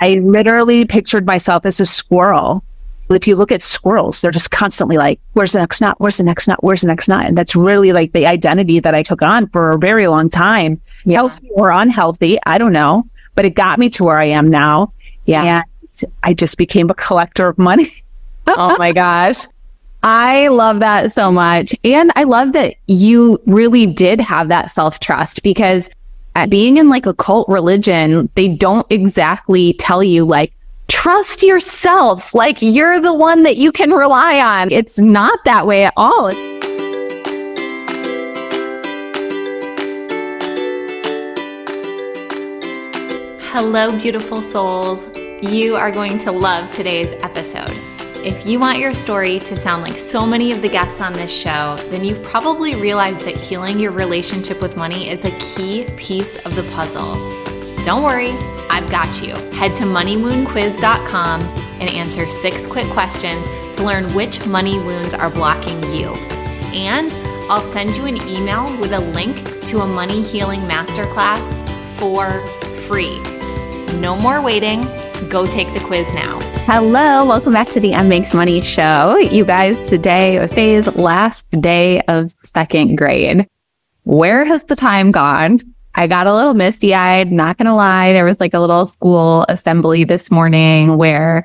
I literally pictured myself as a squirrel. If you look at squirrels, they're just constantly like, where's the next nut? Where's the next nut? Where's the next nut? And that's really like the identity that I took on for a very long time. Yeah. Healthy or unhealthy, I don't know, but it got me to where I am now. Yeah. And I just became a collector of money. oh my gosh. I love that so much. And I love that you really did have that self trust because Uh, being in like a cult religion, they don't exactly tell you like, trust yourself. Like you're the one that you can rely on. It's not that way at all. Hello, beautiful souls. You are going to love today's episode. If you want your story to sound like so many of the guests on this show, then you've probably realized that healing your relationship with money is a key piece of the puzzle. Don't worry, I've got you. Head to moneywoundquiz.com and answer six quick questions to learn which money wounds are blocking you. And I'll send you an email with a link to a money healing masterclass for free. No more waiting. Go take the quiz now. Hello, welcome back to the Makes Money show. You guys, today was today's last day of second grade. Where has the time gone? I got a little misty eyed, not gonna lie. There was like a little school assembly this morning where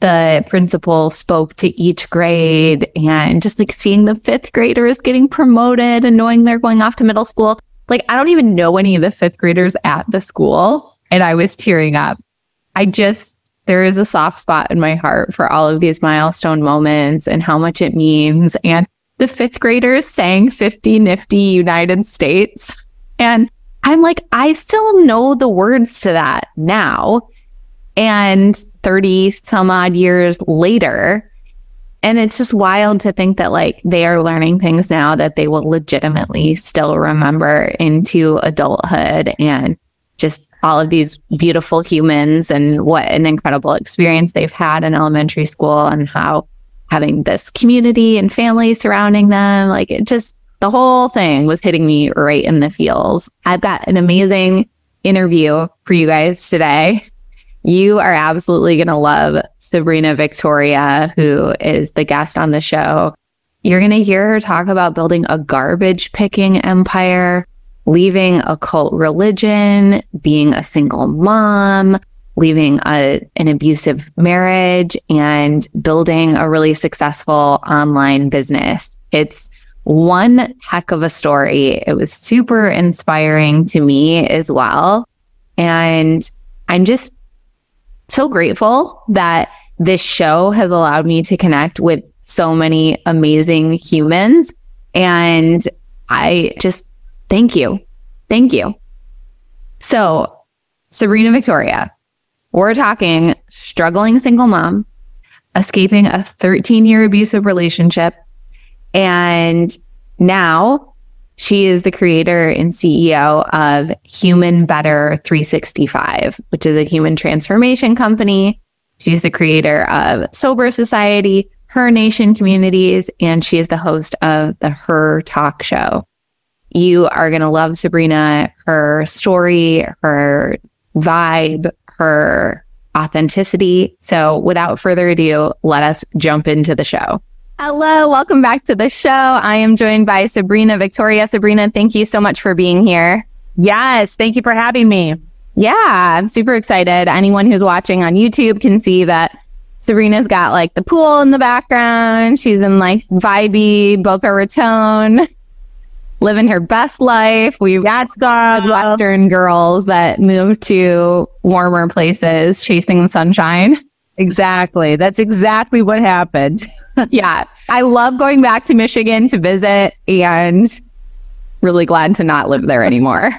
the principal spoke to each grade and just like seeing the fifth graders getting promoted and knowing they're going off to middle school. Like, I don't even know any of the fifth graders at the school. And I was tearing up. I just, there is a soft spot in my heart for all of these milestone moments and how much it means. And the fifth graders sang 50 Nifty United States. And I'm like, I still know the words to that now. And 30 some odd years later. And it's just wild to think that like they are learning things now that they will legitimately still remember into adulthood and just all of these beautiful humans and what an incredible experience they've had in elementary school and how having this community and family surrounding them, like it just, the whole thing was hitting me right in the feels. I've got an amazing interview for you guys today. You are absolutely going to love Sabrina Victoria, who is the guest on the show. You're going to hear her talk about building a garbage picking empire, leaving a cult religion, being a single mom, leaving a, an abusive marriage, and building a really successful online business. It's one heck of a story. It was super inspiring to me as well. And I'm just so grateful that this show has allowed me to connect with so many amazing humans. And I just Thank you. Thank you. So, Sabrina Victoria, we're talking struggling single mom, escaping a 13 year abusive relationship. And now she is the creator and CEO of Human Better 365, which is a human transformation company. She's the creator of Sober Society, Her Nation Communities, and she is the host of the Her Talk Show. You are going to love Sabrina, her story, her vibe, her authenticity. So, without further ado, let us jump into the show. Hello, welcome back to the show. I am joined by Sabrina Victoria. Sabrina, thank you so much for being here. Yes, thank you for having me. Yeah, I'm super excited. Anyone who's watching on YouTube can see that Sabrina's got like the pool in the background. She's in like vibey Boca Raton living her best life. We yes, girl. Western girls that move to warmer places, chasing the sunshine. Exactly. That's exactly what happened. yeah. I love going back to Michigan to visit and really glad to not live there anymore.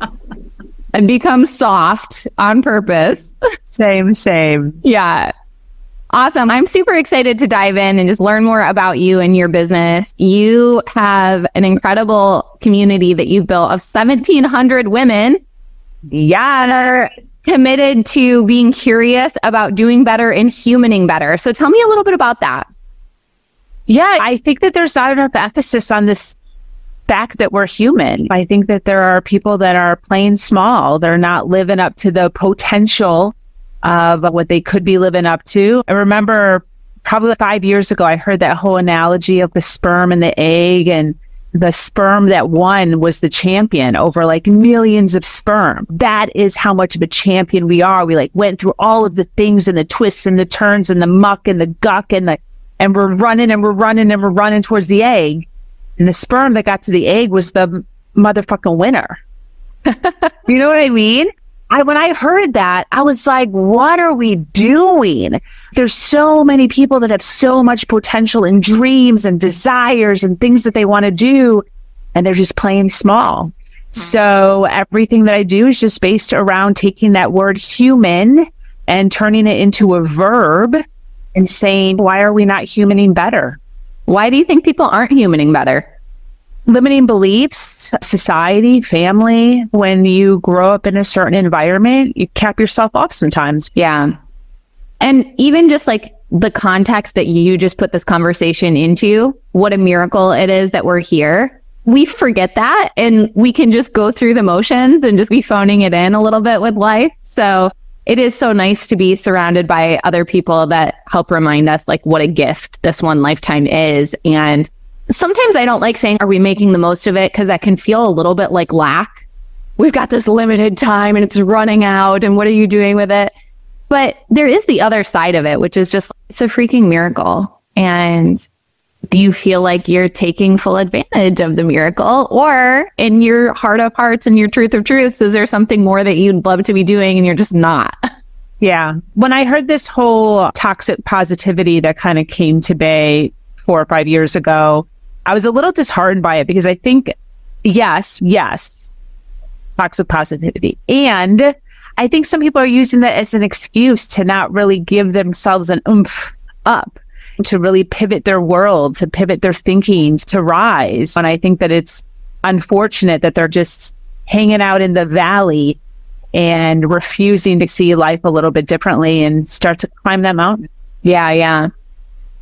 and become soft on purpose. Same, same. Yeah. Awesome. I'm super excited to dive in and just learn more about you and your business. You have an incredible community that you've built of 1,700 women. Yeah. That are committed to being curious about doing better and humaning better. So tell me a little bit about that. Yeah, I think that there's not enough emphasis on this fact that we're human. I think that there are people that are playing small. They're not living up to the potential Uh, of what they could be living up to. I remember probably five years ago, I heard that whole analogy of the sperm and the egg and the sperm that won was the champion over like millions of sperm. That is how much of a champion we are. We like went through all of the things and the twists and the turns and the muck and the guck and the, and we're running and we're running and we're running towards the egg. And the sperm that got to the egg was the motherfucking winner. you know what I mean? I, when I heard that, I was like, what are we doing? There's so many people that have so much potential and dreams and desires and things that they want to do, and they're just playing small. So mm-hmm. everything that I do is just based around taking that word human and turning it into a verb and saying, why are we not humaning better? Why do you think people aren't humaning better? Limiting beliefs, society, family. When you grow up in a certain environment, you cap yourself off sometimes. Yeah. And even just like the context that you just put this conversation into, what a miracle it is that we're here. We forget that and we can just go through the motions and just be phoning it in a little bit with life. So it is so nice to be surrounded by other people that help remind us like what a gift this one lifetime is and sometimes I don't like saying, are we making the most of it? Because that can feel a little bit like lack. We've got this limited time and it's running out. And what are you doing with it? But there is the other side of it, which is just it's a freaking miracle. And do you feel like you're taking full advantage of the miracle? Or in your heart of hearts and your truth of truths, is there something more that you'd love to be doing and you're just not? Yeah. When I heard this whole toxic positivity that kind of came to Bay four or five years ago, I was a little disheartened by it because I think, yes, yes, toxic positivity. And I think some people are using that as an excuse to not really give themselves an oomph up, to really pivot their world, to pivot their thinking, to rise. And I think that it's unfortunate that they're just hanging out in the valley and refusing to see life a little bit differently and start to climb that mountain. Yeah, yeah.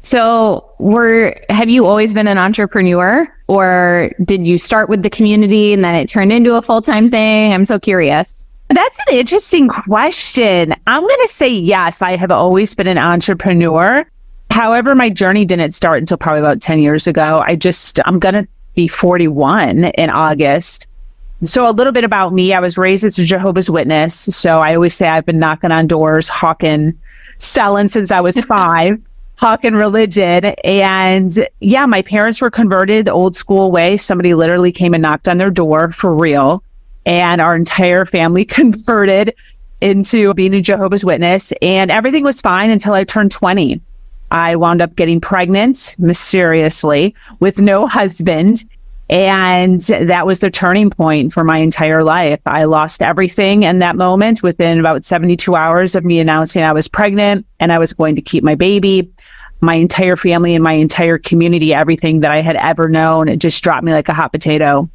So, were have you always been an entrepreneur or did you start with the community and then it turned into a full-time thing? I'm so curious. That's an interesting question. I'm going to say yes, I have always been an entrepreneur. However, my journey didn't start until probably about 10 years ago. I just I'm going to be 41 in August. So, a little bit about me. I was raised as a Jehovah's Witness. So, I always say I've been knocking on doors, hawking, selling since I was five talking religion. And yeah, my parents were converted the old school way. Somebody literally came and knocked on their door for real. And our entire family converted into being a Jehovah's Witness. And everything was fine until I turned 20. I wound up getting pregnant mysteriously with no husband. And that was the turning point for my entire life. I lost everything in that moment within about 72 hours of me announcing I was pregnant and I was going to keep my baby. My entire family and my entire community, everything that I had ever known, it just dropped me like a hot potato.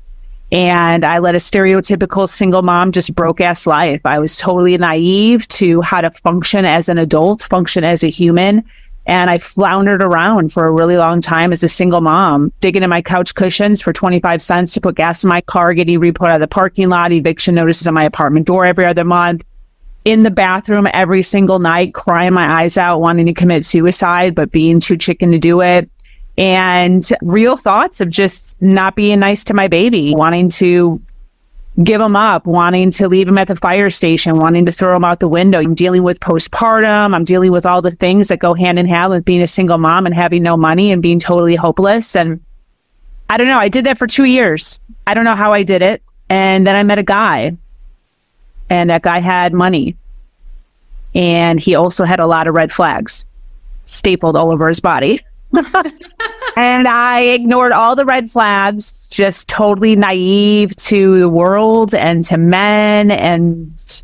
And I led a stereotypical single mom, just broke ass life. I was totally naive to how to function as an adult, function as a human, and I floundered around for a really long time as a single mom, digging in my couch cushions for 25 cents to put gas in my car, getting repo out of the parking lot, eviction notices on my apartment door every other month, in the bathroom every single night, crying my eyes out, wanting to commit suicide, but being too chicken to do it. And real thoughts of just not being nice to my baby, wanting to give him up, wanting to leave him at the fire station, wanting to throw him out the window. I'm dealing with postpartum. I'm dealing with all the things that go hand in hand with being a single mom and having no money and being totally hopeless. And I don't know. I did that for two years. I don't know how I did it. And then I met a guy, and that guy had money. And he also had a lot of red flags stapled all over his body. and I ignored all the red flags, just totally naive to the world and to men. And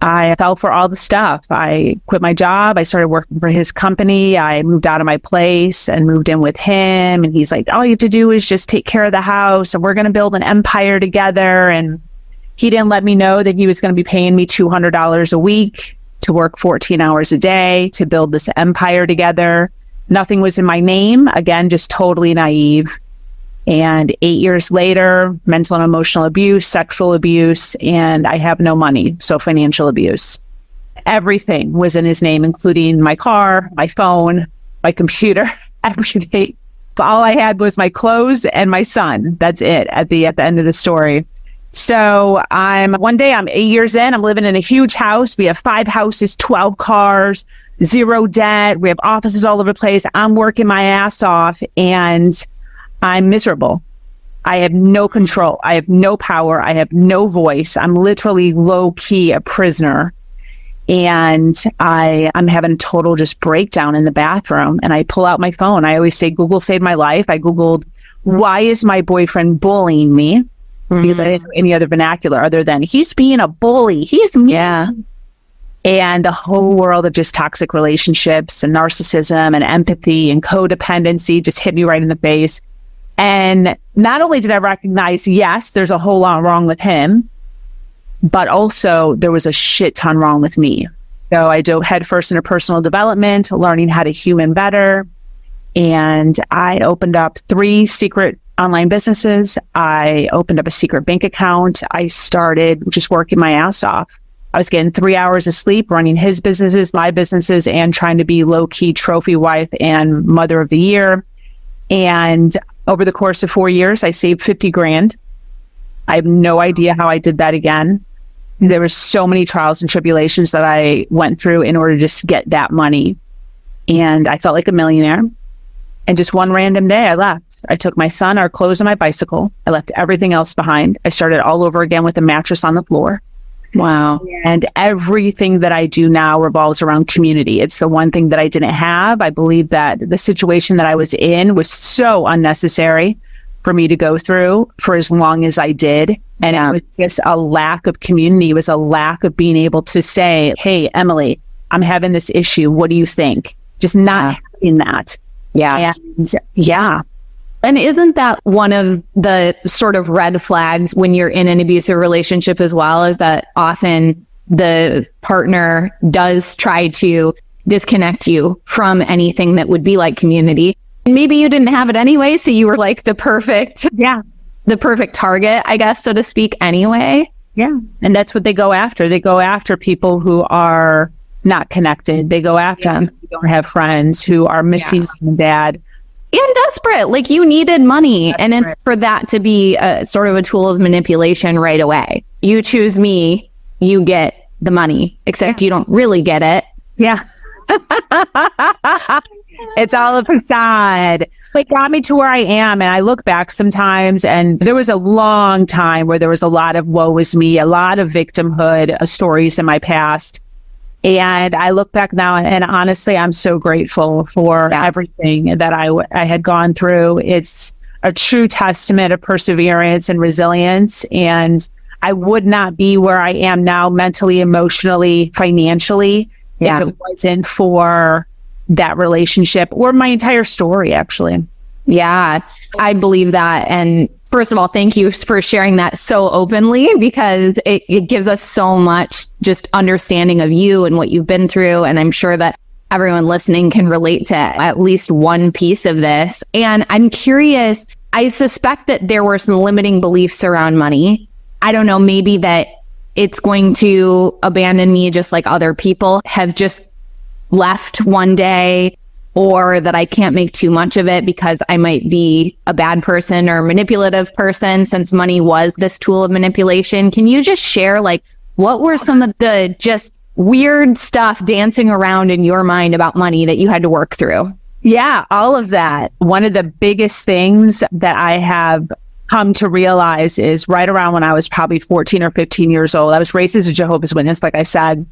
I fell for all the stuff. I quit my job. I started working for his company. I moved out of my place and moved in with him. And he's like, all you have to do is just take care of the house and we're going to build an empire together. And he didn't let me know that he was going to be paying me $200 a week to work 14 hours a day to build this empire together. Nothing was in my name. Again, just totally naive. And eight years later, mental and emotional abuse, sexual abuse, and I have no money. So financial abuse. everything was in his name, including my car, my phone, my computer, everything. But all I had was my clothes and my son. That's it at the at the end of the story. So I'm one day I'm eight years in. I'm living in a huge house. We have five houses, 12 cars, zero debt. We have offices all over the place. I'm working my ass off and I'm miserable. I have no control. I have no power. I have no voice. I'm literally low key a prisoner. And I, I'm having a total just breakdown in the bathroom. And I pull out my phone. I always say Google saved my life. I Googled, why is my boyfriend bullying me? Mm-hmm. Because I didn't know any other vernacular other than he's being a bully. He's mean. Yeah. And the whole world of just toxic relationships and narcissism and empathy and codependency just hit me right in the face. And not only did I recognize, yes, there's a whole lot wrong with him, but also there was a shit ton wrong with me. So I dove headfirst into personal development, learning how to human better. And I opened up three secret online businesses. I opened up a secret bank account. I started just working my ass off. I was getting three hours of sleep, running his businesses, my businesses, and trying to be low key trophy wife and mother of the year. And over the course of four years, I saved 50 grand. I have no idea how I did that again. There were so many trials and tribulations that I went through in order to just get that money. And I felt like a millionaire. And just one random day, I left. I took my son, our clothes, and my bicycle. I left everything else behind. I started all over again with a mattress on the floor. Wow. And everything that I do now revolves around community. It's the one thing that I didn't have. I believe that the situation that I was in was so unnecessary for me to go through for as long as I did. And yeah. it was just a lack of community. It was a lack of being able to say, Hey, Emily, I'm having this issue. What do you think? Just not yeah. having that. Yeah. And yeah. And isn't that one of the sort of red flags when you're in an abusive relationship as well? Is that often the partner does try to disconnect you from anything that would be like community. Maybe you didn't have it anyway, so you were like the perfect, yeah, the perfect target, I guess, so to speak, anyway. Yeah. And that's what they go after. They go after people who are not connected. They go after yeah. who don't have friends, who are missing yeah. dad, and desperate. Like you needed money. Desperate. And it's for that to be a sort of a tool of manipulation right away. You choose me, you get the money, except yeah. you don't really get it. Yeah. it's all a facade. It got me to where I am. And I look back sometimes, and there was a long time where there was a lot of woe is me, a lot of victimhood uh, stories in my past. And I look back now and honestly, I'm so grateful for yeah. everything that I, I had gone through. It's a true testament of perseverance and resilience. And I would not be where I am now mentally, emotionally, financially yeah. if it wasn't for that relationship or my entire story, actually. Yeah, I believe that. And first of all, thank you for sharing that so openly because it, it gives us so much just understanding of you and what you've been through. And I'm sure that everyone listening can relate to at least one piece of this. And I'm curious, I suspect that there were some limiting beliefs around money. I don't know, maybe that it's going to abandon me just like other people have just left one day or that I can't make too much of it because I might be a bad person or manipulative person since money was this tool of manipulation. Can you just share like what were some of the just weird stuff dancing around in your mind about money that you had to work through? Yeah, all of that. One of the biggest things that I have come to realize is right around when I was probably 14 or 15 years old. I was raised as a Jehovah's Witness, like I said.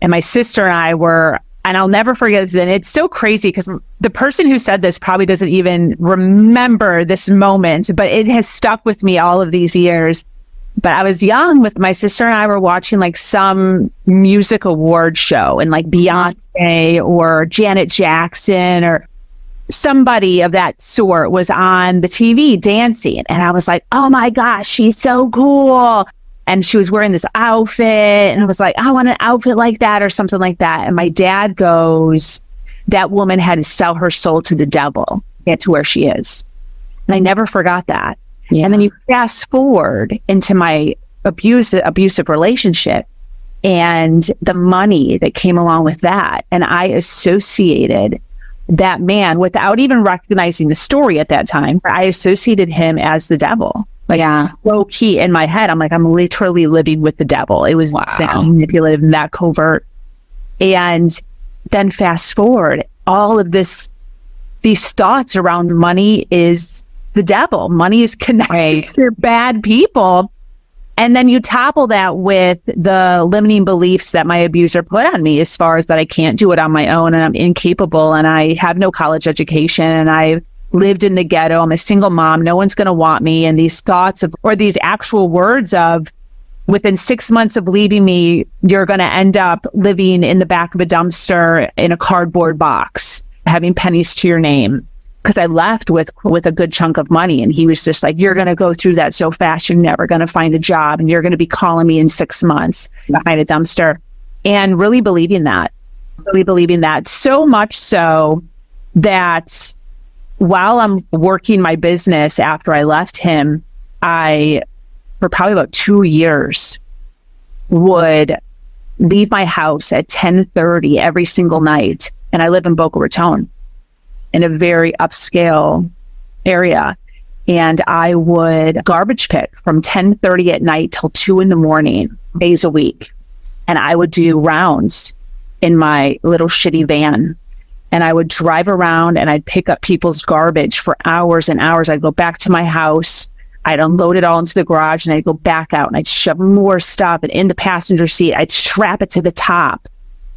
And my sister and I were and I'll never forget this. And it's so crazy because the person who said this probably doesn't even remember this moment, but it has stuck with me all of these years. But I was young with my sister and I were watching like some music award show and like mm-hmm. Beyonce or Janet Jackson or somebody of that sort was on the TV dancing. And I was like, oh my gosh, she's so cool and she was wearing this outfit and I was like, I want an outfit like that or something like that. And my dad goes, that woman had to sell her soul to the devil to get to where she is. And I never forgot that. Yeah. And then you fast forward into my abusive abusive relationship and the money that came along with that. And I associated that man without even recognizing the story at that time. I associated him as the devil. Like yeah. low key in my head, I'm like, I'm literally living with the devil. It was Wow. that manipulative and that covert. And then fast forward, all of this, these thoughts around money is the devil. Money is connected Right. to bad people. And then you topple that with the limiting beliefs that my abuser put on me as far as that I can't do it on my own and I'm incapable and I have no college education and I lived in the ghetto. I'm a single mom. No one's going to want me. And these thoughts of, or these actual words of, within six months of leaving me, you're going to end up living in the back of a dumpster in a cardboard box, having pennies to your name. Because I left with with a good chunk of money, and he was just like, "You're going to go through that so fast, you're never going to find a job, and you're going to be calling me in six months behind a dumpster." And really believing that, really believing that, so much so that while I'm working my business after I left him, I for probably about two years would leave my house at 1030 every single night and i live in boca raton in a very upscale area. And i would garbage pick from 1030 at night till 2 in the morning days a week. And i would do rounds in my little shitty van and I would drive around and I'd pick up people's garbage for hours and hours. I'd go back to my house. I'd unload it all into the garage and I'd go back out and I'd shove more stuff and in the passenger seat, I'd strap it to the top.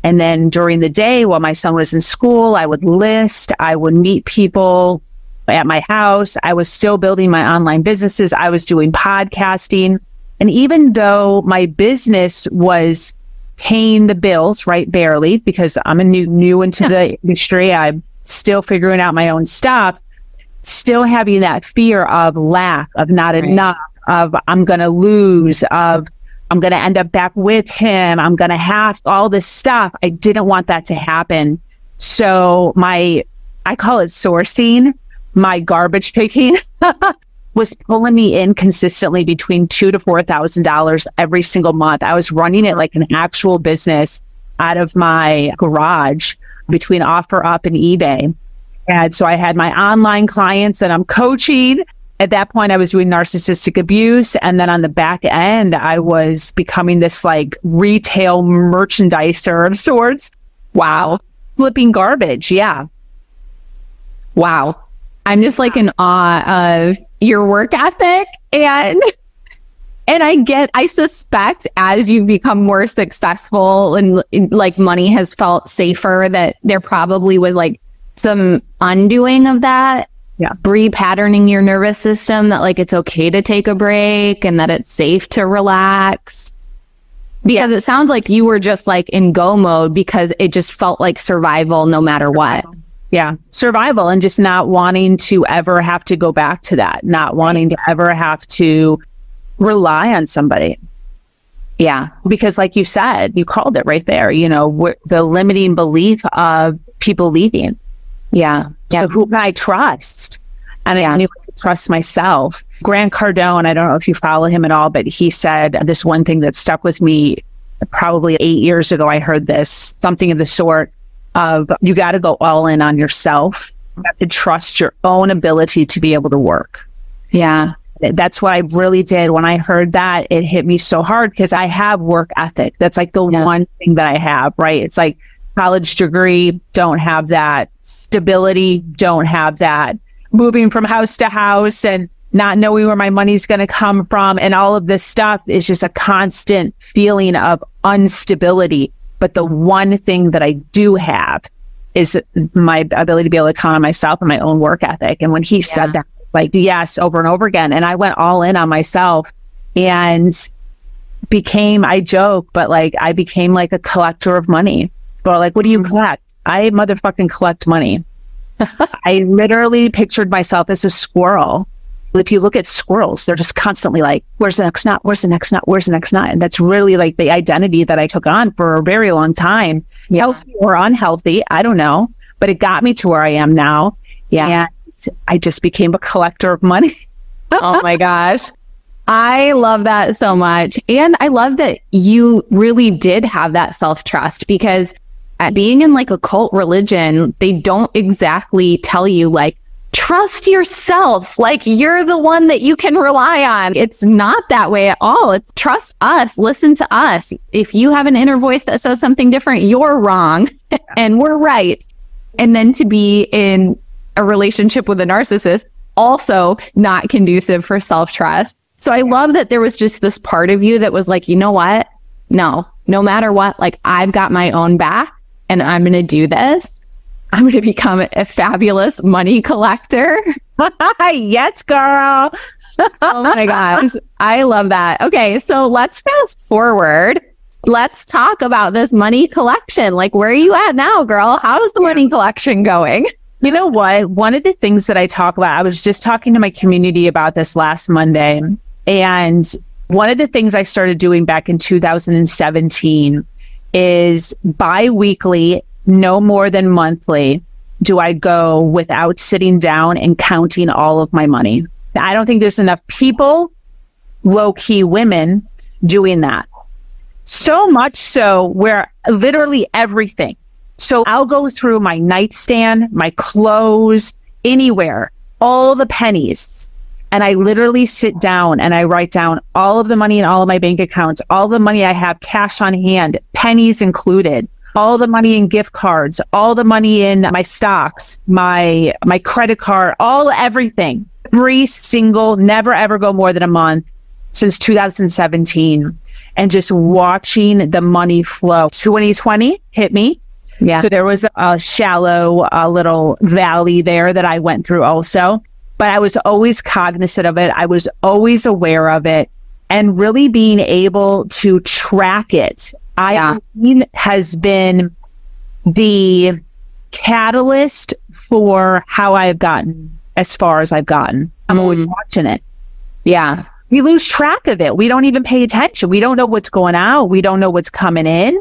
And then during the day while my son was in school, I would list, I would meet people at my house. I was still building my online businesses. I was doing podcasting. And even though my business was paying the bills, right? Barely, because I'm a new new into the industry. I'm still figuring out my own stuff. Still having that fear of lack, of not Right. enough, of I'm gonna lose, of I'm gonna end up back with him. I'm gonna have all this stuff. I didn't want that to happen. So my I call it sourcing, my garbage picking was pulling me in consistently between two to four thousand dollars every single month. I was running it like an actual business out of my garage between OfferUp and eBay. And so I had my online clients that I'm coaching. At that point, I was doing narcissistic abuse. And then on the back end, I was becoming this like retail merchandiser of sorts, Wow. flipping garbage. Yeah. Wow. I'm just like in awe of your work ethic and and I get I suspect as you become more successful and like money has felt safer that there probably was like some undoing of that. Yeah. Repatterning your nervous system that like it's okay to take a break and that it's safe to relax. Because it sounds like you were just like in go mode because it just felt like survival no matter what. Yeah. Survival and just not wanting to ever have to go back to that, not wanting to ever have to rely on somebody. Yeah. Because, like you said, you called it right there, you know, the limiting belief of people leaving. Yeah. So who can I trust? And Yeah. I knew I trust myself. Grant Cardone, I don't know if you follow him at all, but he said this one thing that stuck with me probably eight years ago. I heard this, something of the sort of you got to go all in on yourself. You have to trust your own ability to be able to work. Yeah. That's what I really did. When I heard that, it hit me so hard because I have work ethic. That's like the Yeah. one thing that I have, right? It's like college degree, don't have that. Stability, don't have that. Moving from house to house and not knowing where my money's going to come from and all of this stuff is just a constant feeling of instability. But the one thing that I do have is my ability to be able to count on myself and my own work ethic. And when he Yeah. said that, like, yes, over and over again, and I went all in on myself and became, I joke, but like, I became like a collector of money. But like, what do you mm-hmm. collect? I motherfucking collect money. I literally pictured myself as a squirrel. If you look at squirrels, they're just constantly like, where's the next nut? Where's the next nut? Where's the next nut? And that's really like the identity that I took on for a very long time. Yeah. Healthy or unhealthy, I don't know. But it got me to where I am now. Yeah. And I just became a collector of money. oh my gosh. I love that so much. And I love that you really did have that self trust because uh, being in like a cult religion, they don't exactly tell you, like, trust yourself. Like, you're the one that you can rely on. It's not that way at all. It's trust us, listen to us. If you have an inner voice that says something different, you're wrong and we're right. And then to be in a relationship with a narcissist, also not conducive for self trust. So I love that there was just this part of you that was like, you know what? No, no matter what, like I've got my own back and I'm going to do this. I'm going to become a fabulous money collector. yes, girl. oh my gosh. I love that. Okay. So let's fast forward. Let's talk about this money collection. Like, where are you at now, girl? How's the money collection going? You know what? One of the things that I talk about, I was just talking to my community about this last Monday. And one of the things I started doing back in 2017 is bi weekly, no more than monthly, do I go without sitting down and counting all of my money. I don't think there's enough people, low key women, doing that. So much so where literally everything. So I'll go through my nightstand, my clothes, anywhere, all the pennies and I literally sit down and I write down all of the money in all of my bank accounts, all the money I have cash on hand, pennies included, all the money in gift cards, all the money in my stocks, my my credit card, all everything. Every single, never ever go more than a month since 2017 and just watching the money flow. 2020 hit me. Yeah. So there was a shallow a little valley there that I went through also but I was always cognizant of it. I was always aware of it and really being able to track it. I yeah. has been the catalyst for how I've gotten as far as I've gotten. I'm mm. always watching it. Yeah. We lose track of it. We don't even pay attention. We don't know what's going out. We don't know what's coming in.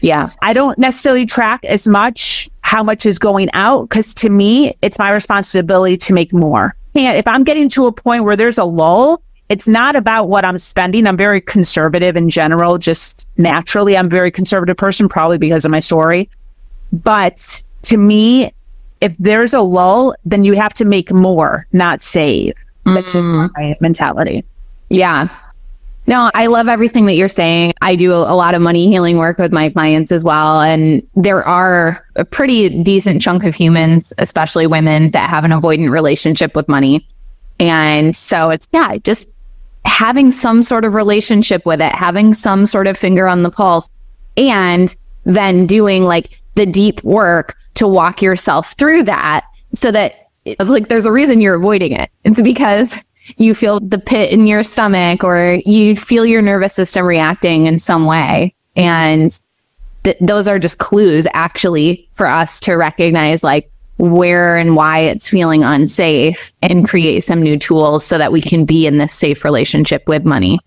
Yeah. I don't necessarily track as much how much is going out because to me, it's my responsibility to make more can't, if I'm getting to a point where there's a lull, it's not about what I'm spending. I'm very conservative in general, just naturally. I'm a very conservative person, probably because of my story. But to me, if there's a lull, then you have to make more, not save. That's mm. my mentality. Yeah. No, I love everything that you're saying. I do a lot of money healing work with my clients as well. And there are a pretty decent chunk of humans, especially women, that have an avoidant relationship with money. And so it's, yeah, just having some sort of relationship with it, having some sort of finger on the pulse, and then doing like the deep work to walk yourself through that so that like there's a reason you're avoiding it. It's because you feel the pit in your stomach or you feel your nervous system reacting in some way. And th- those are just clues actually for us to recognize like where and why it's feeling unsafe and create some new tools so that we can be in this safe relationship with money.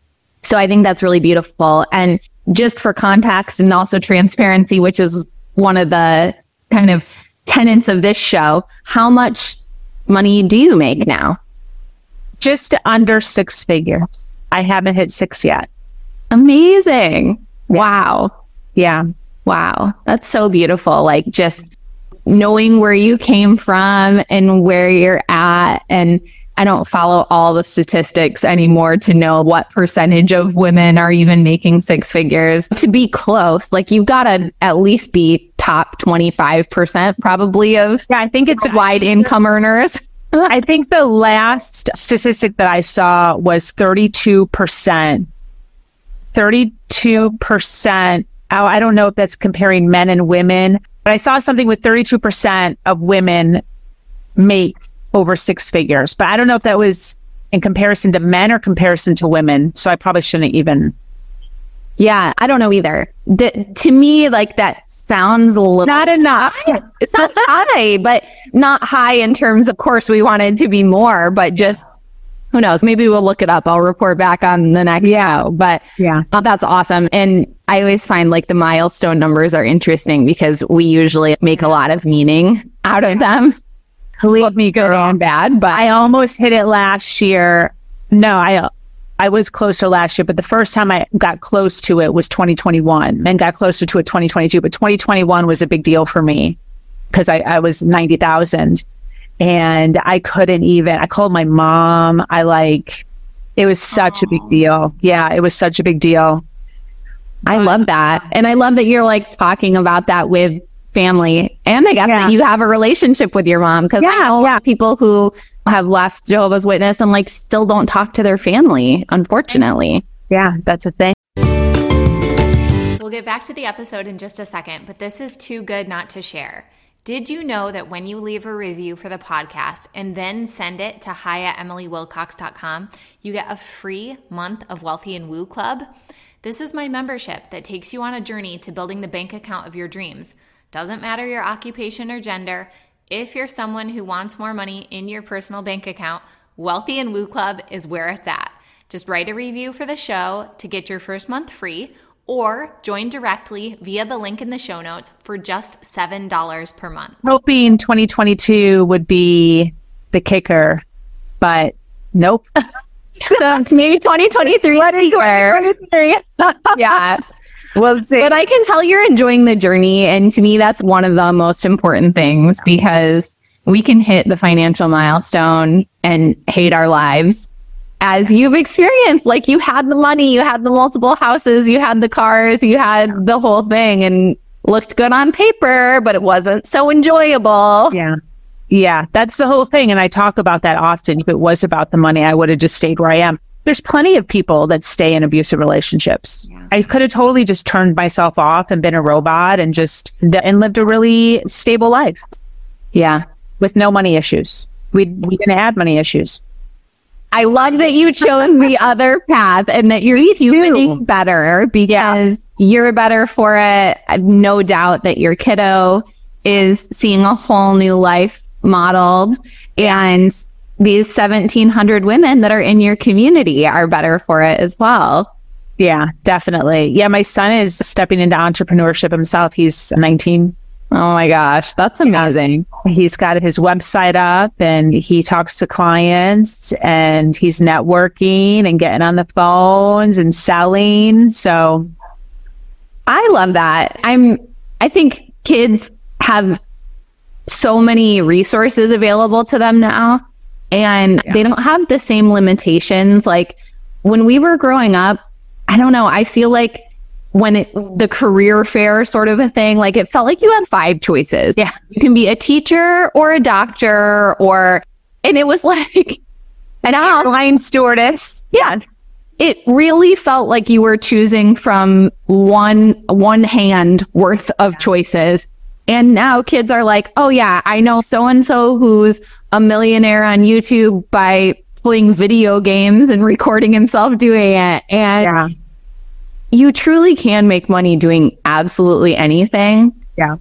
So I think that's really beautiful. And just for context and also transparency, which is one of the kind of tenets of this show, how much money do you make now? just under six figures. I haven't hit six yet. Amazing. Wow. Yeah. Wow. That's so beautiful. Like just knowing where you came from and where you're at. And I don't follow all the statistics anymore to know what percentage of women are even making six figures. To be close, like you've got to at least be top 25% probably of yeah, I think it's wide income earners. I think the last statistic that I saw was 32%. 32%. Oh, I don't know if that's comparing men and women, but I saw something with 32% of women make over six figures. But I don't know if that was in comparison to men or comparison to women. So I probably shouldn't even. Yeah, I don't know either. D- to me, like that sounds a little not enough. it sounds high, but not high in terms. Of course, we wanted to be more, but just who knows? Maybe we'll look it up. I'll report back on the next yeah. show. But yeah, oh, that's awesome. And I always find like the milestone numbers are interesting because we usually make a lot of meaning out of them. Believe me, good and bad. But I almost hit it last year. No, I I was closer last year, but the first time I got close to it was 2021 and got closer to it 2022. But 2021 was a big deal for me because I, I was 90,000 and I couldn't even, I called my mom. I like, it was such Aww. a big deal. Yeah, it was such a big deal. I love that. And I love that you're like talking about that with family. And I guess yeah. that you have a relationship with your mom because yeah, I know yeah. people who have left Jehovah's Witness and like still don't talk to their family, unfortunately. Yeah, that's a thing. We'll get back to the episode in just a second, but this is too good not to share. Did you know that when you leave a review for the podcast and then send it to hi at you get a free month of Wealthy and Woo Club? This is my membership that takes you on a journey to building the bank account of your dreams. Doesn't matter your occupation or gender, if you're someone who wants more money in your personal bank account, Wealthy and Woo Club is where it's at. Just write a review for the show to get your first month free or join directly via the link in the show notes for just $7 per month. Hoping 2022 would be the kicker, but nope. so maybe 2023 what is where. yeah. We'll see. But I can tell you're enjoying the journey. And to me, that's one of the most important things because we can hit the financial milestone and hate our lives as you've experienced. Like you had the money, you had the multiple houses, you had the cars, you had the whole thing and looked good on paper, but it wasn't so enjoyable. Yeah. Yeah. That's the whole thing. And I talk about that often. If it was about the money, I would have just stayed where I am there's plenty of people that stay in abusive relationships. Yeah. I could have totally just turned myself off and been a robot and just and lived a really stable life. Yeah, with no money issues. We we didn't have money issues. I love that you chose the other path and that you're humaning better because yeah. you're better for it. I've no doubt that your kiddo is seeing a whole new life modeled and these 1700 women that are in your community are better for it as well. Yeah, definitely. Yeah, my son is stepping into entrepreneurship himself. He's 19. Oh my gosh, that's amazing. He's got his website up and he talks to clients and he's networking and getting on the phones and selling. So I love that. I'm I think kids have so many resources available to them now and yeah. they don't have the same limitations. Like when we were growing up, I don't know, I feel like when it, the career fair sort of a thing, like it felt like you had five choices. Yeah. You can be a teacher or a doctor or, and it was like, an airline stewardess. Yeah. It really felt like you were choosing from one, one hand worth of choices. And now kids are like, oh yeah, I know so and so who's a millionaire on YouTube by playing video games and recording himself doing it. And yeah. You truly can make money doing absolutely anything. Yeah.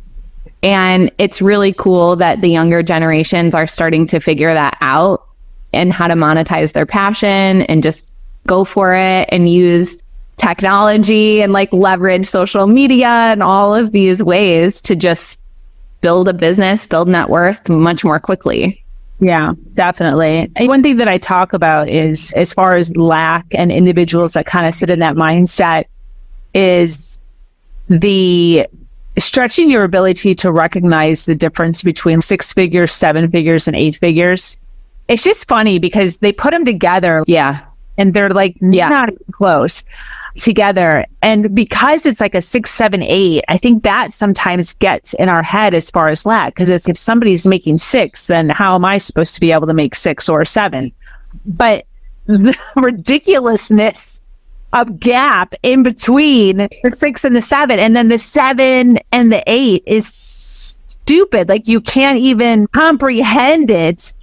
And it's really cool that the younger generations are starting to figure that out and how to monetize their passion and just go for it and use technology and like leverage social media and all of these ways to just build a business, build net worth much more quickly. Yeah, definitely. And one thing that I talk about is as far as lack and individuals that kind of sit in that mindset is the stretching your ability to recognize the difference between six figures, seven figures, and eight figures. It's just funny because they put them together. Yeah. And they're like yeah. not close together. And because it's like a six, seven, eight, I think that sometimes gets in our head as far as lack. Because if somebody's making six, then how am I supposed to be able to make six or seven? But the ridiculousness of gap in between the six and the seven, and then the seven and the eight is stupid. Like you can't even comprehend it.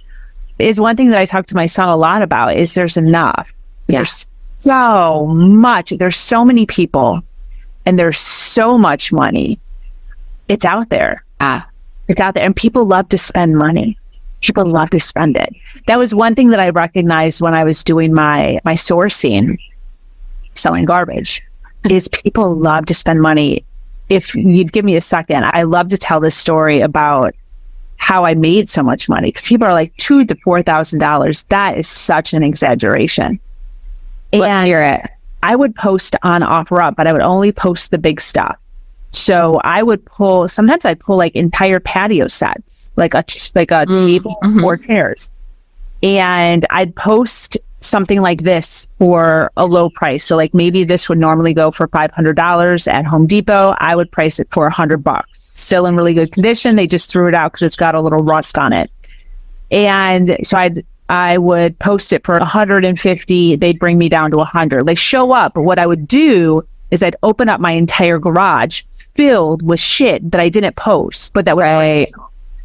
Is one thing that I talk to my son a lot about. Is there's enough. Yeah. There's so much. There's so many people and there's so much money. It's out there. Ah. It's out there. And people love to spend money. People love to spend it. That was one thing that I recognized when I was doing my my sourcing, selling garbage, is people love to spend money. If you'd give me a second, I love to tell this story about how I made so much money because people are like two to four thousand dollars. That is such an exaggeration Let's hear it. I would post on OfferUp, but I would only post the big stuff. So I would pull. Sometimes I'd pull like entire patio sets, like a like a Mm, table or chairs, and I'd post something like this for a low price. So like maybe this would normally go for five hundred dollars at Home Depot. I would price it for a hundred bucks. Still in really good condition. They just threw it out because it's got a little rust on it. And so I'd I would post it for 150. They'd bring me down to 100. They show up, but what I would do is I'd open up my entire garage filled with shit that I didn't post, but that was Right.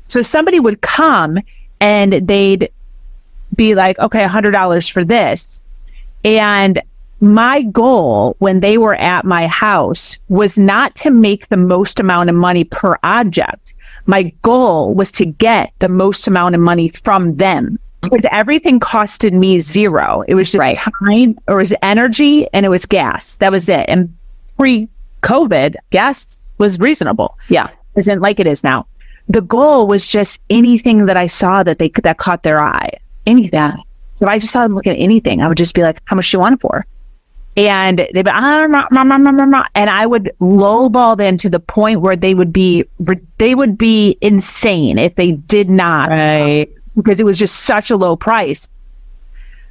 so somebody would come and they'd be like, okay, $100 for this. And my goal when they were at my house was not to make the most amount of money per object. My goal was to get the most amount of money from them because everything costed me zero. It was just Right. time, or it was energy, and it was gas. That was it. And pre COVID, gas was reasonable Yeah. isn't like it is now. The goal was just anything that I saw that they that caught their eye. Anything. So if I just saw them look at anything. I would just be like, "How much do you want it for?" And they'd be, ah, rah, rah, rah, rah, rah, rah," and I would lowball them to the point where they would be they would be insane if they did not Right. because it was just such a low price.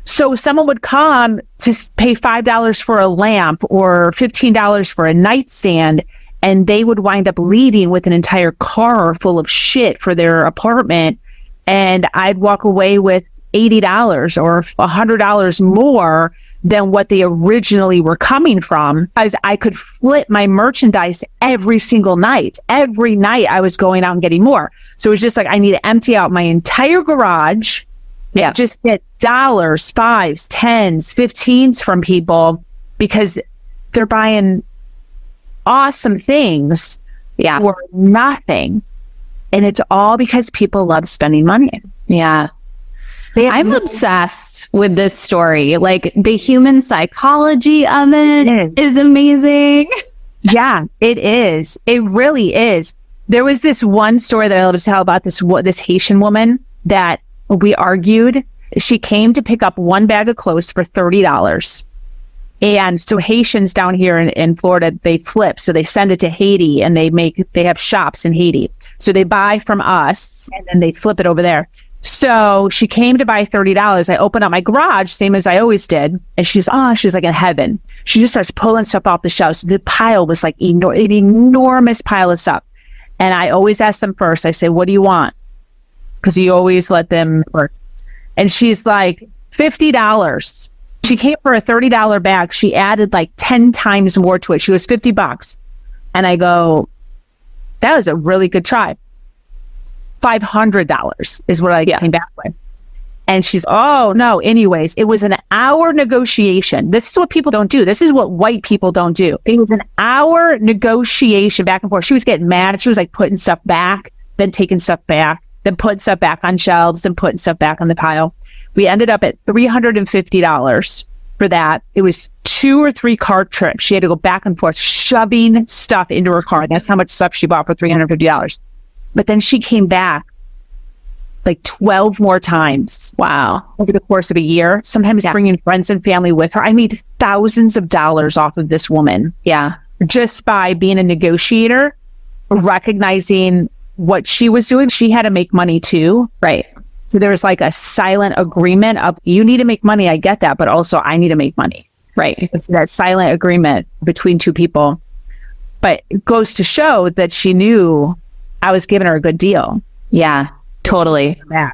So someone would come to pay five dollars for a lamp or fifteen dollars for a nightstand, and they would wind up leaving with an entire car full of shit for their apartment, and I'd walk away with eighty dollars or a hundred dollars more than what they originally were coming from because I could flip my merchandise every single night. Every night I was going out and getting more. So it was just like I need to empty out my entire garage Yeah. just get dollars, fives, tens, fifteens from people because they're buying awesome things Yeah. for nothing. And it's all because people love spending money. Yeah. I'm no- obsessed with this story. Like the human psychology of it It is amazing. Yeah, it is. It really is. There was this one story that I love to tell about this wo- this Haitian woman that we argued. She came to pick up one bag of clothes for thirty dollars, and so Haitians down here in, in Florida they flip. So they send it to Haiti, and they make they have shops in Haiti. So they buy from us, and then they flip it over there. So she came to buy thirty dollars. I opened up my garage, same as I always did, and she's oh, she's like in heaven. She just starts pulling stuff off the shelves. The pile was like enor- an enormous pile of stuff, and I always ask them first. I say, "What do you want?" Because you always let them first. And she's like, fifty dollars. She came for a thirty dollar bag. She added like ten times more to it. She was fifty bucks, and I go, "That was a really good try." Five hundred dollars is what I Yeah. came back with. And she's, oh no. Anyways, it was an hour negotiation. This is what people don't do. This is what white people don't do. It was an hour negotiation back and forth. She was getting mad. She was like putting stuff back, then taking stuff back, then putting stuff back on shelves, then putting stuff back on the pile. We ended up at three hundred and fifty dollars for that. It was two or three car trips. She had to go back and forth, shoving stuff into her car. That's how much stuff she bought for three hundred fifty dollars. But then she came back like 12 more times Wow. over the course of a year, sometimes Yeah. bringing friends and family with her. I made thousands of dollars off of this woman Yeah. just by being a negotiator, recognizing what she was doing. She had to make money too. Right. So there was like a silent agreement of you need to make money. I get that, but also I need to make money. Right. It's that silent agreement between two people. But it goes to show that she knew I was giving her a good deal. Yeah. Totally. Yeah.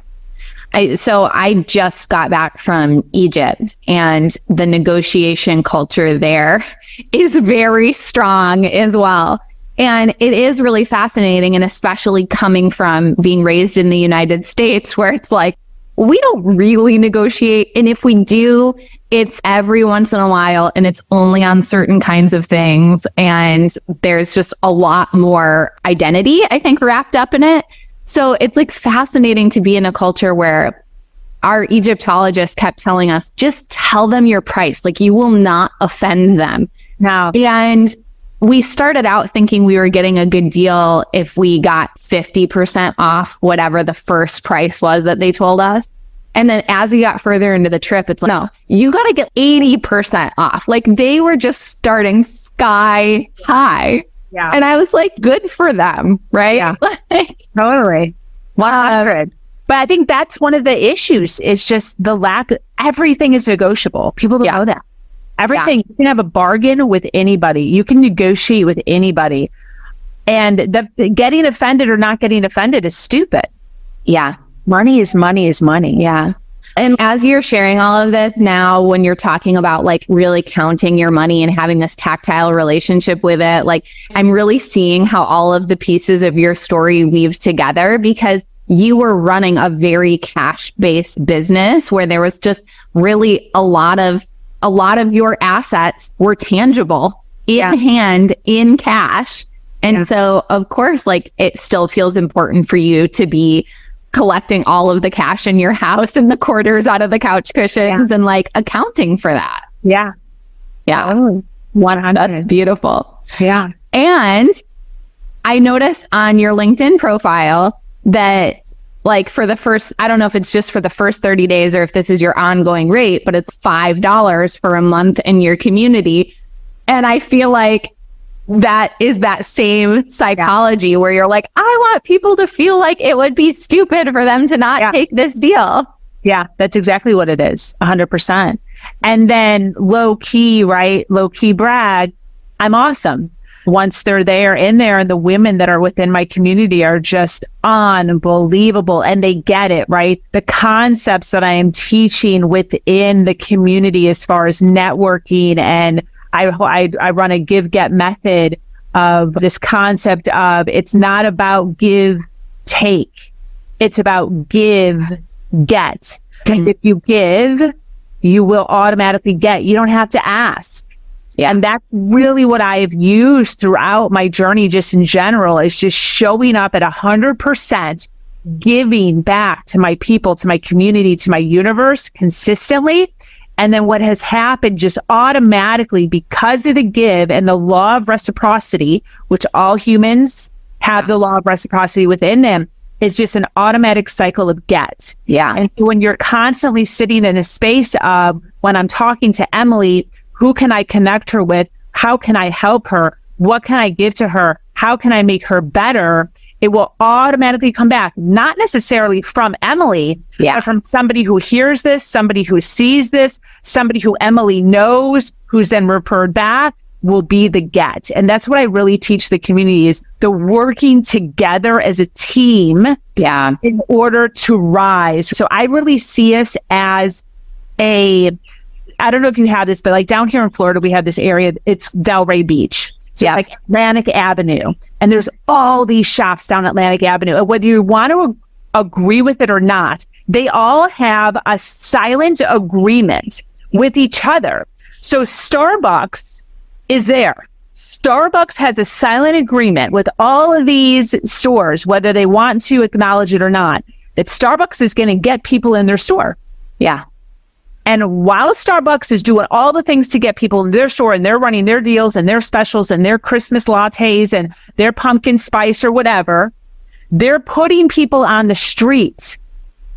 I, so I just got back from Egypt and the negotiation culture there is very strong as well. And it is really fascinating. And especially coming from being raised in the United States, where it's like, we don't really negotiate. And if we do, it's every once in a while and it's only on certain kinds of things. And there's just a lot more identity, I think, wrapped up in it. So it's like fascinating to be in a culture where our Egyptologist kept telling us, just tell them your price. Like you will not offend them. Now, And we started out thinking we were getting a good deal if we got 50% off whatever the first price was that they told us. And then as we got further into the trip, it's like, no, you got to get 80% off. Like they were just starting sky high. Yeah. And I was like, good for them. Right. Yeah. Like, Totally. 100. But I think that's one of the issues It's just the lack everything is negotiable. People don't Yeah. know that. Everything you can have a bargain with anybody. You can negotiate with anybody. And the, the getting offended or not getting offended is stupid. yeah. Money is money is money. Yeah. And as you're sharing all of this now, when you're talking about like really counting your money and having this tactile relationship with it, like I'm really seeing how all of the pieces of your story weave together because you were running a very cash based business where there was just really a lot of, a lot of your assets were tangible in Yeah. hand in cash. And Yeah. so, of course, like it still feels important for you to be collecting all of the cash in your house and the quarters out of the couch cushions and like accounting for that. Yeah. Yeah. Oh, 100. That's beautiful. yeah. And I noticed on your LinkedIn profile that like for the first I don't know if it's just for the first 30 days or if this is your ongoing rate, but it's $5 for a month in your community. And I feel like that is that same psychology where you're like, I want people to feel like it would be stupid for them to not Yeah. take this deal. Yeah, that's exactly what it is. 100%. And then low key, right? Low key brag. I'm awesome. Once they're there in there and the women that are within my community are just unbelievable and they get it, right? The concepts that I am teaching within the community as far as networking and I, I, I run a give get method of this concept of it's not about give take. It's about give get. Because if you give, you will automatically get. You don't have to ask. Yeah. And that's really what I have used throughout my journey, just in general, is just showing up at a hundred percent, giving back to my people, to my community, to my universe consistently. And then what has happened just automatically because of the give and the law of reciprocity, which all humans have the law of reciprocity within them, is just an automatic cycle of get. Yeah. And when you're constantly sitting in a space of when I'm talking to Emily, who can I connect her with? How can I help her? What can I give to her? How can I make her better? It will automatically come back, not necessarily from Emily, Yeah. but from somebody who hears this, somebody who sees this, somebody who Emily knows, who's then referred back will be the get. And that's what I really teach the community is the working together as a team Yeah. in order to rise. So I really see us as a, I don't know if you have this, but like down here in Florida, we have this area, it's Delray Beach. So Yeah. like Atlantic Avenue. And there's all these shops down Atlantic Avenue. And Whether you want to ag- agree with it or not, they all have a silent agreement with each other. So Starbucks is there. Starbucks has a silent agreement with all of these stores, whether they want to acknowledge it or not, that Starbucks is going to get people in their store. Yeah. And while Starbucks is doing all the things to get people in their store and they're running their deals and their specials and their Christmas lattes and their pumpkin spice or whatever, they're putting people on the street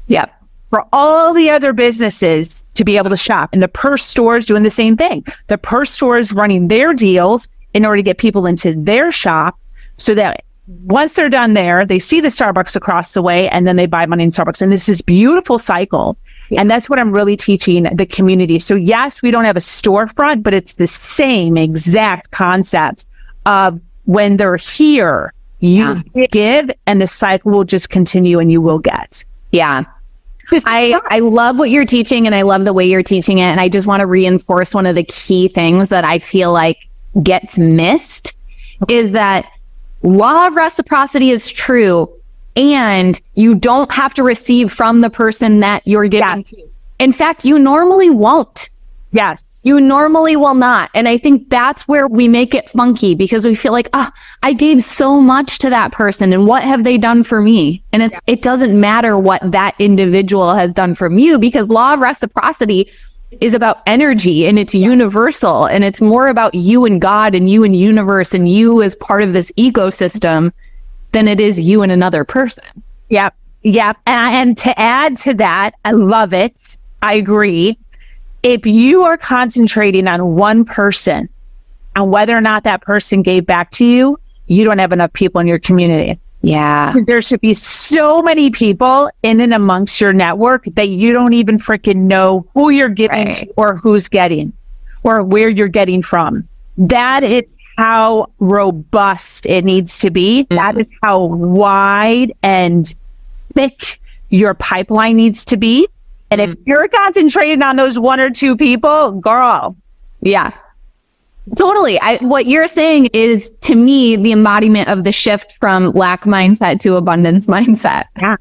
Yep. for all the other businesses to be able to shop. And the purse store is doing the same thing. The purse store is running their deals in order to get people into their shop so that once they're done there, they see the Starbucks across the way and then they buy money in Starbucks. And this is beautiful cycle. And that's what I'm really teaching the community. So yes, we don't have a storefront, but it's the same exact concept of when they're here, you give and the cycle will just continue and you will get. Yeah. I, I love what you're teaching and I love the way you're teaching it. And I just want to reinforce one of the key things that I feel like gets missed is that law of reciprocity is true and you don't have to receive from the person that you're giving Yes. to. In fact, you normally won't. Yes. You normally will not. And I think that's where we make it funky because we feel like, ah, I gave so much to that person and what have they done for me? And it's, it doesn't matter what that individual has done from you because law of reciprocity is about energy and it's universal and it's more about you and God and you and universe and you as part of this ecosystem than it is you and another person. Yep. Yep. And, and to add to that, I love it. I agree. If you are concentrating on one person and whether or not that person gave back to you, you don't have enough people in your community. Yeah. There should be so many people in and amongst your network that you don't even freaking know who you're giving Right. to or who's getting or where you're getting from. That is how robust it needs to be. That mm-hmm. is how wide and thick your pipeline needs to be. And if mm-hmm. you're concentrating on those one or two people, girl, Yeah. Totally. I, what you're saying is to me the embodiment of the shift from lack mindset to abundance mindset. Yeah.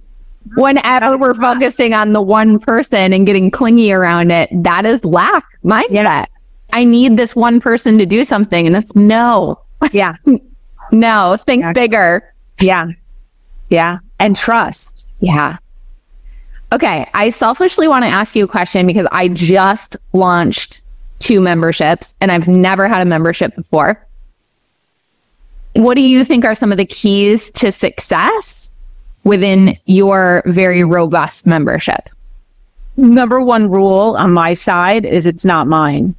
Whenever we're focusing on the one person and getting clingy around it, that is lack mindset. Yeah. I need this one person to do something. And it's no, yeah, no, think Yeah. bigger. yeah, yeah. And trust. Yeah. Okay. I selfishly want to ask you a question because I just launched two memberships and I've never had a membership before. What do you think are some of the keys to success within your very robust membership? Number one rule on my side is it's not mine,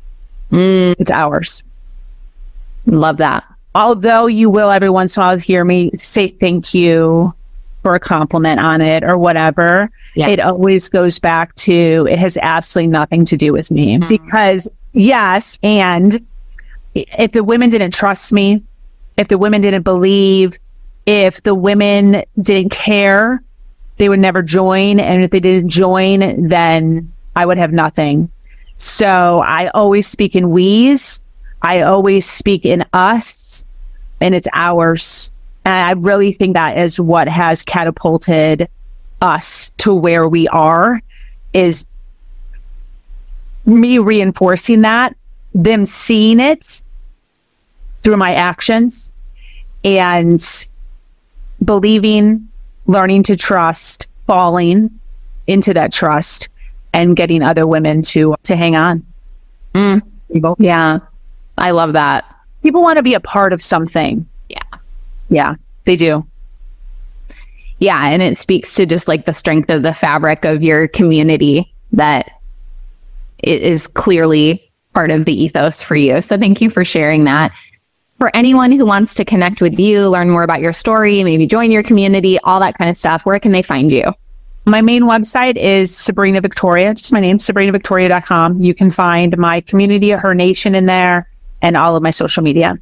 Mm. it's ours. Love that. Although you will every once in a while hear me say thank you for a compliment on it or whatever, Yeah. it always goes back to it has absolutely nothing to do with me mm. because yes, and if the women didn't trust me, if the women didn't believe, if the women didn't care, they would never join. And if they didn't join, then I would have nothing. So I always speak in we's. I always speak in us, and it's ours. And I really think that is what has catapulted us to where we are is me reinforcing that, them seeing it through my actions and believing, learning to trust, falling into that trust and getting other women to to hang on. Mm. Yeah. I love that. people want to be a part of something. Yeah. Yeah, they do. Yeah. And it speaks to just like the strength of the fabric of your community that it is clearly part of the ethos for you. So thank you for sharing that. For anyone who wants to connect with you, learn more about your story, maybe join your community, all that kind of stuff, where can they find you? My main website is Sabrina Victoria, just my name, sabrinavictoria.com. You can find my community, Her Nation in there, and all of my social media.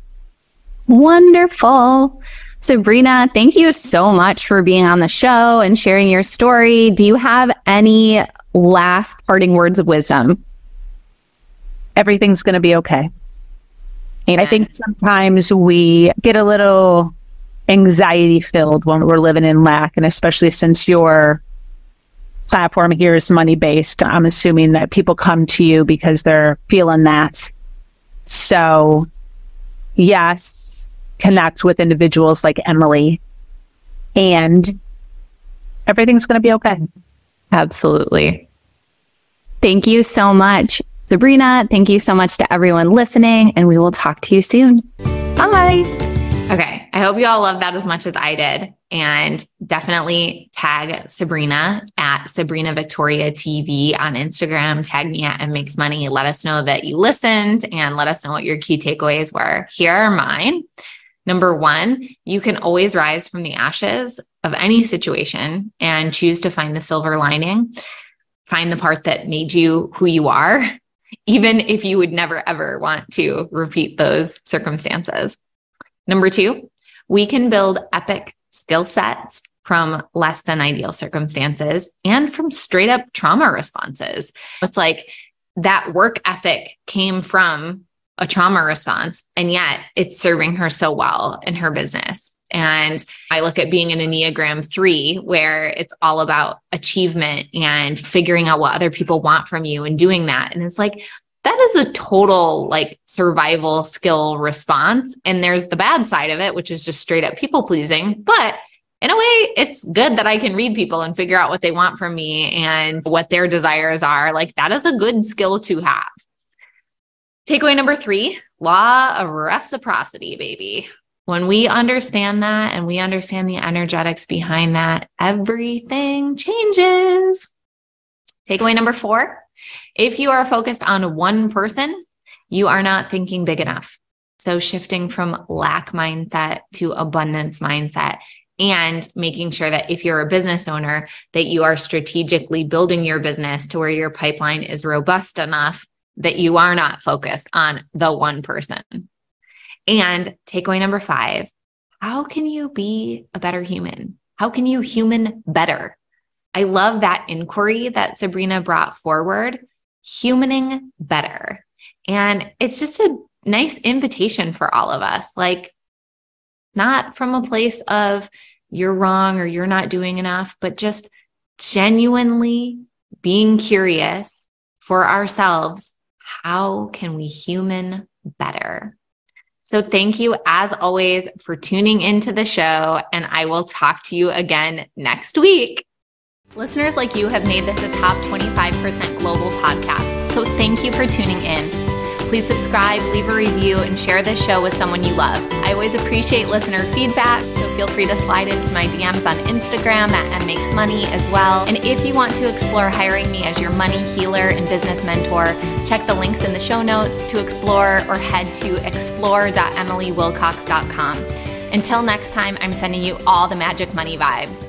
Wonderful. Sabrina, thank you so much for being on the show and sharing your story. Do you have any last parting words of wisdom? Everything's going to be okay. I think sometimes we get a little anxiety filled when we're living in lack, and especially since your platform here is money based, I'm assuming that people come to you because they're feeling that. So, yes, connect with individuals like Emily, and everything's going to be okay. Absolutely. Thank you so much, Sabrina. Thank you so much to everyone listening, and we will talk to you soon. Bye. Okay. I hope you all love that as much as I did. And definitely tag Sabrina at Sabrina Victoria TV on Instagram. Tag me at Em Makes Money. Let us know that you listened and let us know what your key takeaways were. Here are mine. Number one, you can always rise from the ashes of any situation and choose to find the silver lining. Find the part that made you who you are, even if you would never ever want to repeat those circumstances. Number two, we can build epic skill sets from less than ideal circumstances and from straight up trauma responses. It's like that work ethic came from a trauma response, and yet it's serving her so well in her business. And I look at being an Enneagram three, where it's all about achievement and figuring out what other people want from you and doing that. And it's like, that is a total like survival skill response. And there's the bad side of it, which is just straight up people pleasing. But in a way, it's good that I can read people and figure out what they want from me and what their desires are. Like that is a good skill to have. Takeaway number three law of reciprocity, baby. When we understand that and we understand the energetics behind that, everything changes. Takeaway number four if you are focused on one person, you are not thinking big enough. So, shifting from lack mindset to abundance mindset and making sure that if you're a business owner that you are strategically building your business to where your pipeline is robust enough that you are not focused on the one person. And takeaway number 5, how can you be a better human? How can you human better? I love that inquiry that Sabrina brought forward, humaning better. And it's just a nice invitation for all of us. Like, not from a place of you're wrong or you're not doing enough, but just genuinely being curious for ourselves. How can we human better? So, thank you as always for tuning into the show, and I will talk to you again next week. Listeners like you have made this a top 25% global podcast. So, thank you for tuning in. Please subscribe, leave a review, and share this show with someone you love. I always appreciate listener feedback, so feel free to slide into my DMs on Instagram at mmakesmoney as well. And if you want to explore hiring me as your money healer and business mentor, check the links in the show notes to explore or head to explore.emilywilcox.com. Until next time, I'm sending you all the magic money vibes.